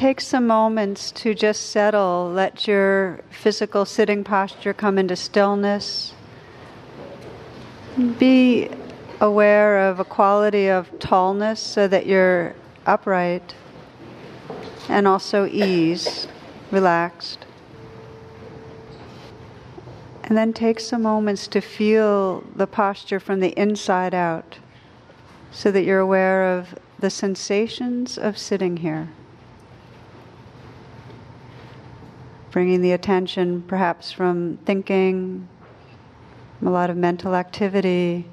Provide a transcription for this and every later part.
take some moments to just settle. Let your physical sitting posture come into stillness. Be aware of a quality of tallness so that you're upright and also ease, relaxed. And then take some moments to feel the posture from the inside out so that you're aware of the sensations of sitting here. Bringing the attention perhaps from thinking, a lot of mental activity,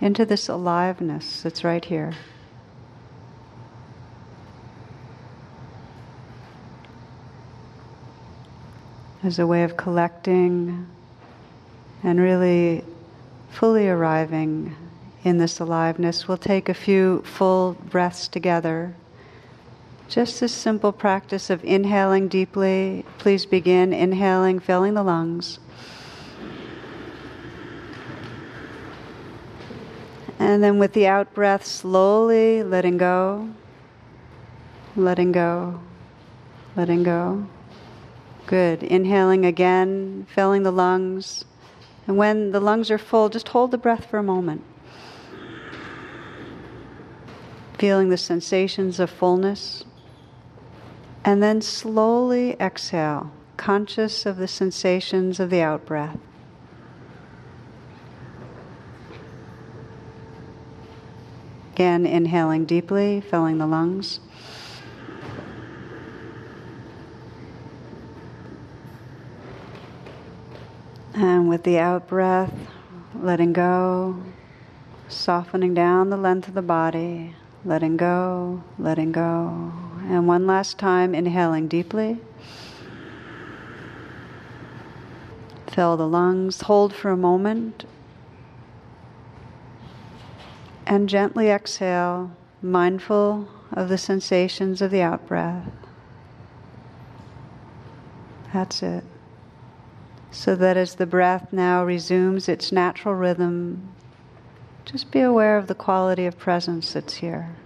into this aliveness that's right here. As a way of collecting and really fully arriving in this aliveness, we'll take a few full breaths together. Just this simple practice of inhaling deeply. Please begin inhaling, filling the lungs. And then with the out breath, slowly letting go, letting go, letting go. Good. Inhaling again, filling the lungs. And when the lungs are full, just hold the breath for a moment. Feeling the sensations of fullness. And then slowly exhale, conscious of the sensations of the out breath. Again, inhaling deeply, filling the lungs. And with the out breath, letting go, softening down the length of the body, letting go, letting go. And one last time, inhaling deeply. Fill the lungs, hold for a moment, and gently exhale, mindful of the sensations of the out breath. That's it. So that as the breath now resumes its natural rhythm, just be aware of the quality of presence that's here.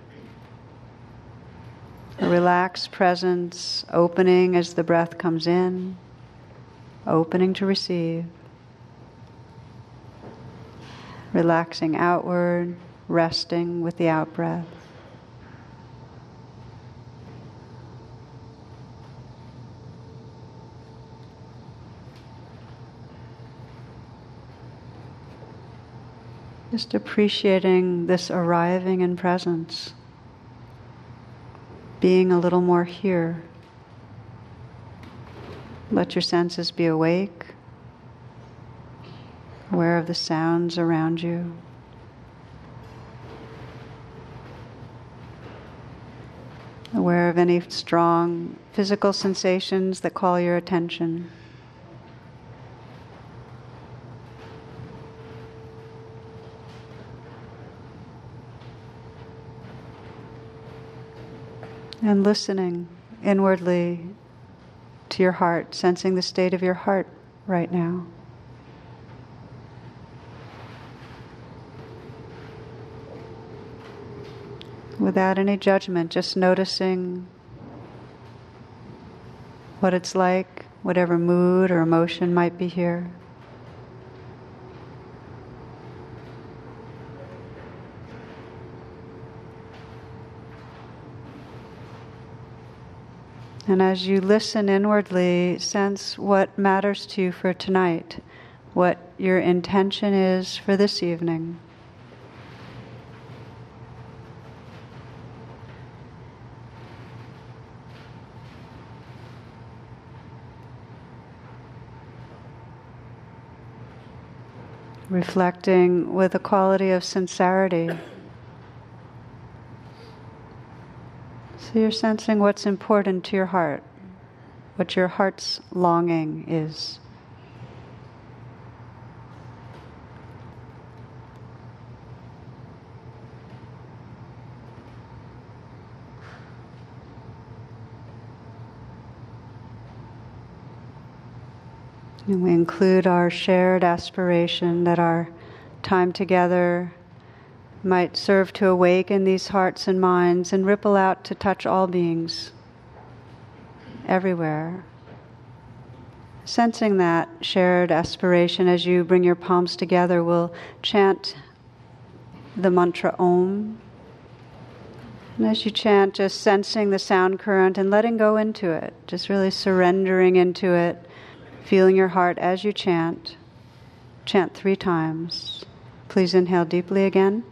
A relaxed presence, opening as the breath comes in, opening to receive, relaxing outward, resting with the out breath. Just appreciating this arriving in presence, being a little more here. Let your senses be awake, aware of the sounds around you. aware of any strong physical sensations that call your attention. And listening inwardly to your heart, sensing the state of your heart right now. without any judgment, just noticing what it's like, whatever mood or emotion might be here. And as you listen inwardly, sense what matters to you for tonight, what your intention is for this evening. reflecting with a quality of sincerity. So you're sensing what's important to your heart, what your heart's longing is. And we include our shared aspiration that our time together might serve to awaken these hearts and minds and ripple out to touch all beings everywhere. Sensing that shared aspiration as you bring your palms together, we'll chant the mantra Om. And as you chant, just sensing the sound current and letting go into it, just really surrendering into it, feeling your heart as you chant. Chant three times. Please inhale deeply again.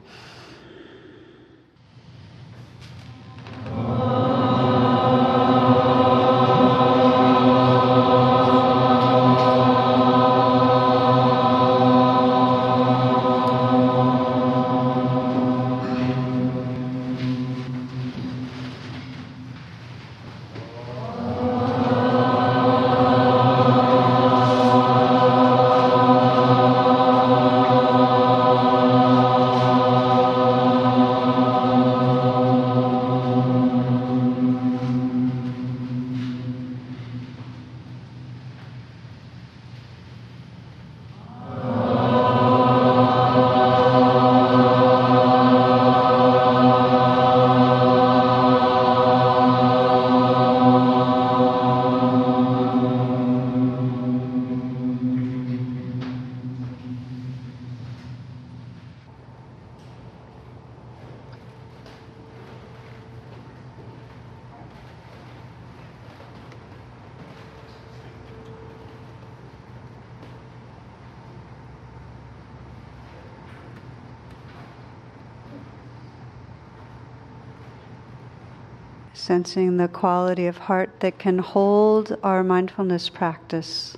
Sensing the quality of heart that can hold our mindfulness practice,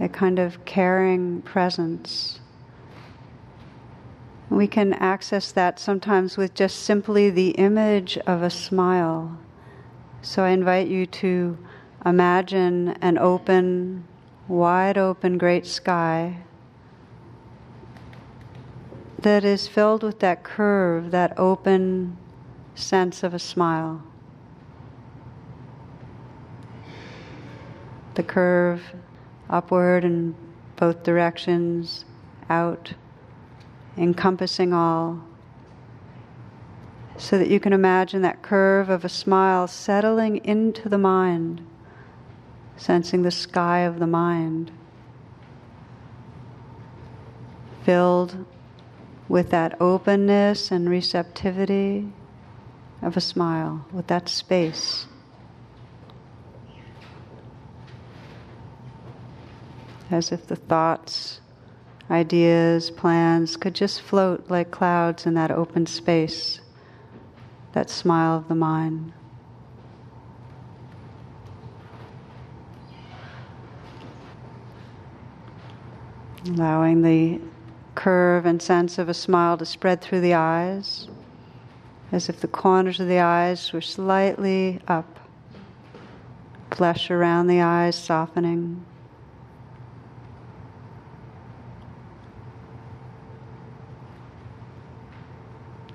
a kind of caring presence. We can access that sometimes with just simply the image of a smile. So I invite you to imagine an open, wide open, great sky that is filled with that curve, that open sense of a smile. The curve upward in both directions, out, encompassing all. So that you can imagine that curve of a smile settling into the mind, sensing the sky of the mind, filled with that openness and receptivity of a smile, with that space. As if the thoughts, ideas, plans could just float like clouds in that open space, that smile of the mind. Allowing the curve and sense of a smile to spread through the eyes, as if the corners of the eyes were slightly up, flesh around the eyes softening.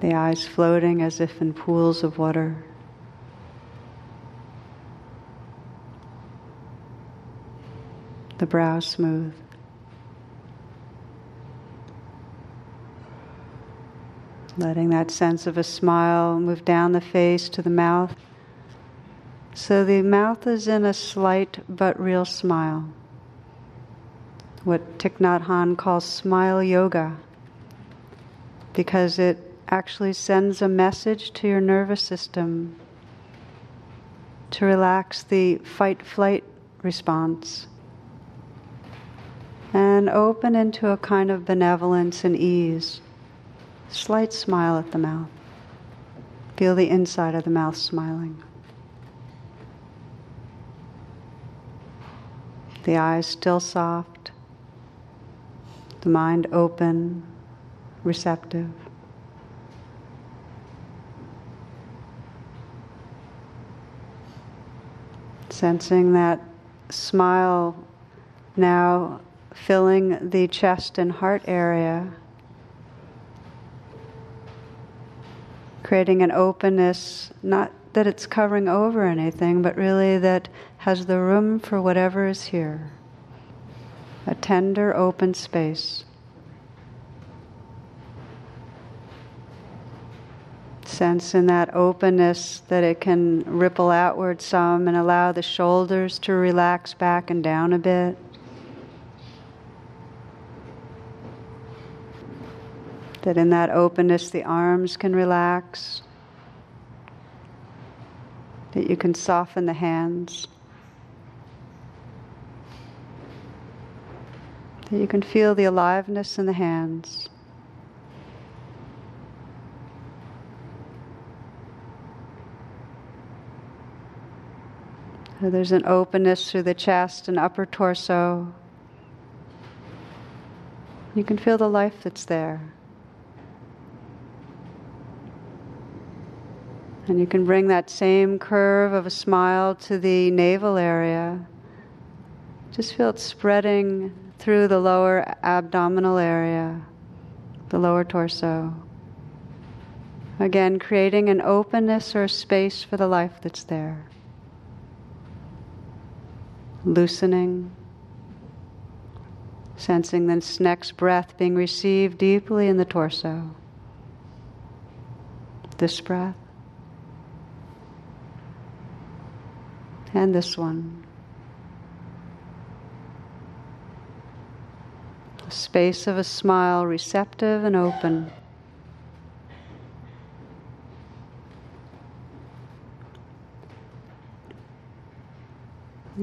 The eyes floating as if in pools of water. The brow smooth. Letting that sense of a smile move down the face to the mouth. So the mouth is in a slight but real smile. What Thich Nhat Hanh calls smile yoga, because it actually sends a message to your nervous system to relax the fight flight response and open into a kind of benevolence and ease. Slight smile at the mouth. Feel the inside of the mouth smiling. The eyes still soft, the mind open, receptive. Sensing that smile now filling the chest and heart area, creating an openness, not that it's covering over anything, but really that has the room for whatever is here. A tender, open space. Sense in that openness that it can ripple outward some and allow the shoulders to relax back and down a bit. That in that openness the arms can relax, that you can soften the hands, that you can feel the aliveness in the hands. So there's an openness through the chest and upper torso. You can feel the life that's there. And you can bring that same curve of a smile to the navel area. Just feel it spreading through the lower abdominal area, the lower torso. Again, creating an openness or space for the life that's there loosening, sensing this next breath being received deeply in the torso. This breath. And this one. A space of a smile, receptive and open.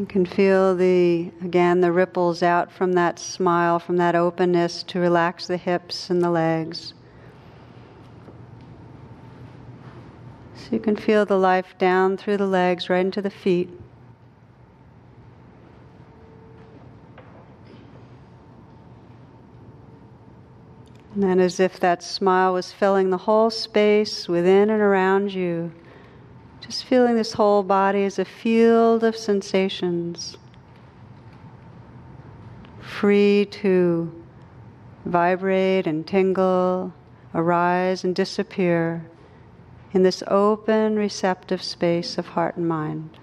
You can feel the, again, the ripples out from that smile, from that openness to relax the hips and the legs. So you can feel the life down through the legs, right into the feet. And then, as if that smile was filling the whole space within and around you. Just feeling this whole body as a field of sensations, free to vibrate and tingle, arise and disappear in this open, receptive space of heart and mind.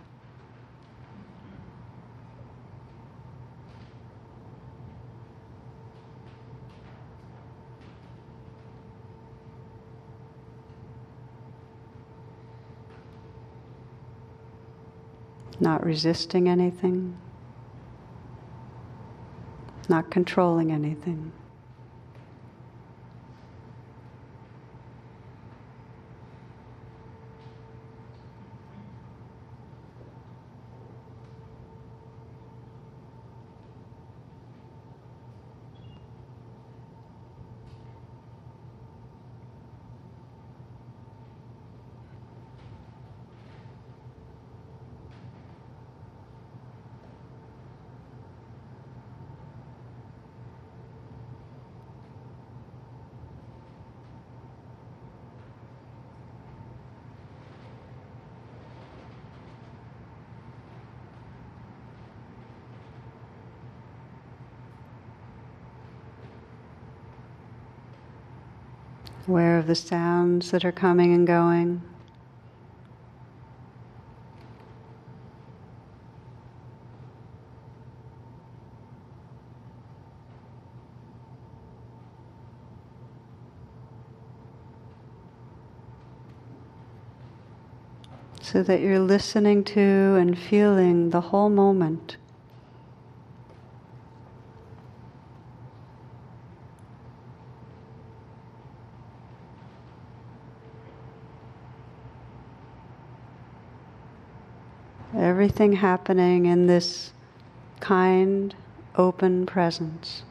Not resisting anything, not controlling anything. Aware of the sounds that are coming and going. So that you're listening to and feeling the whole moment. Everything happening in this kind, open presence.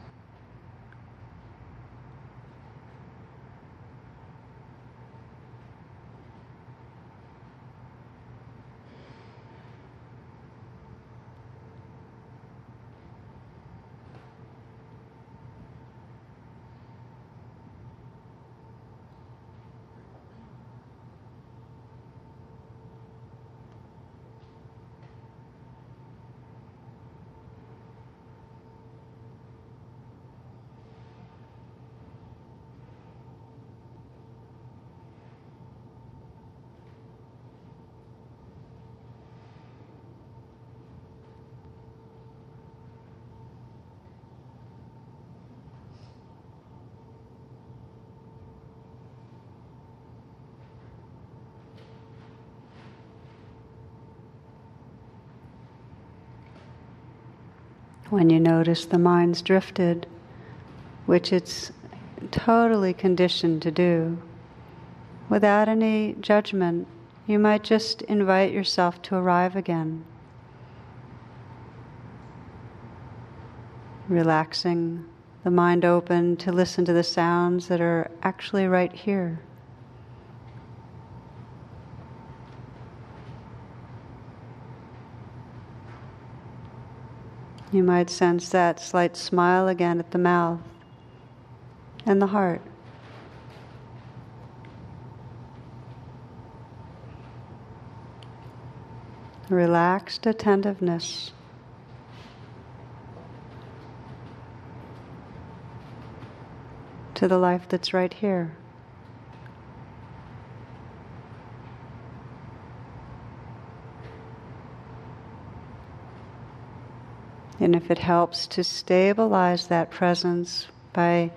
When you notice the mind's drifted, which it's totally conditioned to do, without any judgment, you might just invite yourself to arrive again. Relaxing the mind open to listen to the sounds that are actually right here. You might sense that slight smile again at the mouth and the heart. Relaxed attentiveness. To the life that's right here. And if it helps to stabilize that presence by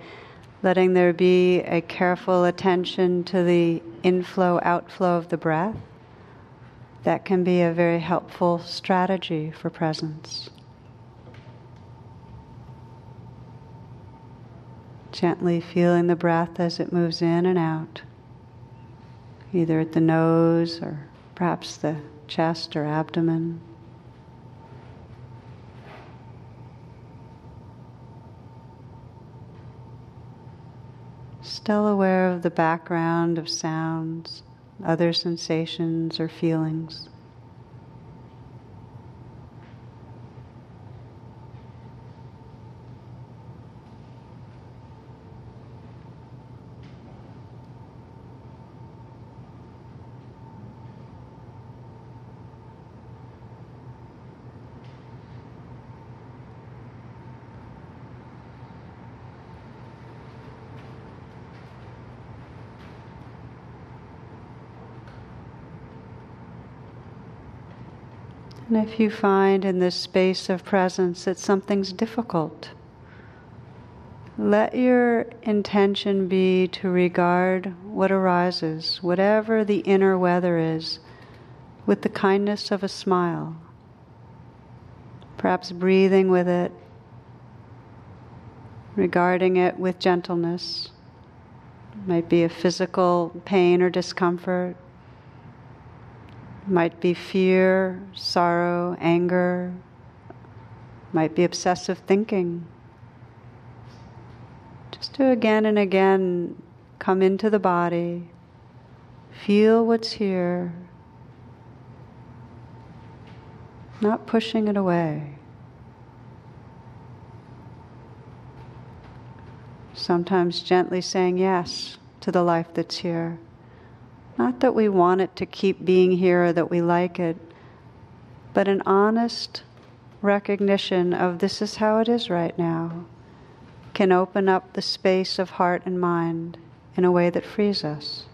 letting there be a careful attention to the inflow outflow of the breath, that can be a very helpful strategy for presence. Gently feeling the breath as it moves in and out, either at the nose or perhaps the chest or abdomen. Still aware of the background of sounds, other sensations or feelings. And if you find in this space of presence that something's difficult, let your intention be to regard what arises, whatever the inner weather is, with the kindness of a smile. Perhaps breathing with it, regarding it with gentleness. It might be a physical pain or discomfort, might be fear, sorrow, anger, might be obsessive thinking. Just to again and again come into the body, feel what's here, not pushing it away. Sometimes gently saying yes to the life that's here. Not that we want it to keep being here or that we like it, but an honest recognition of this is how it is right now can open up the space of heart and mind in a way that frees us.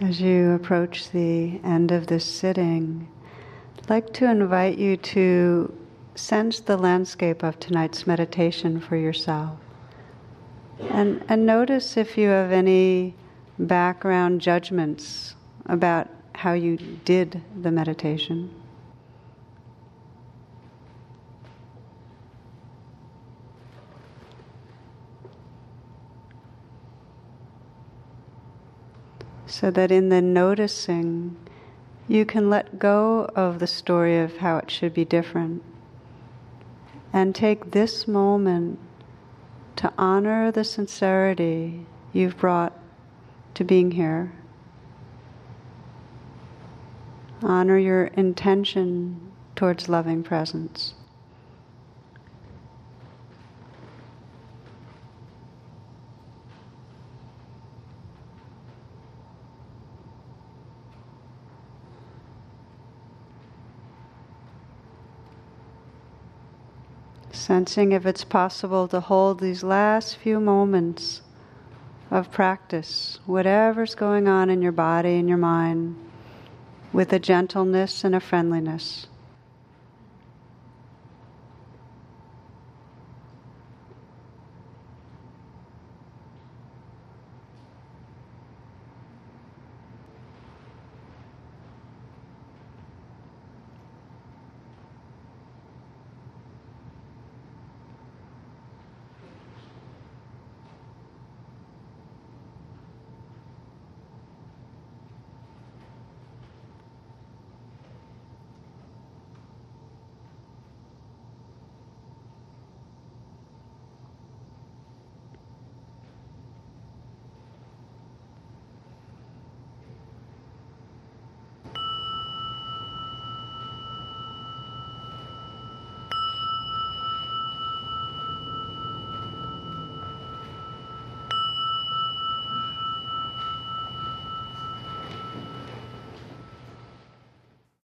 As you approach the end of this sitting, I'd like to invite you to sense the landscape of tonight's meditation for yourself. And, and notice if you have any background judgments about how you did the meditation. So that in the noticing, you can let go of the story of how it should be different and take this moment to honor the sincerity you've brought to being here. Honor your intention towards loving presence. Sensing if it's possible to hold these last few moments of practice, whatever's going on in your body and your mind, with a gentleness and a friendliness.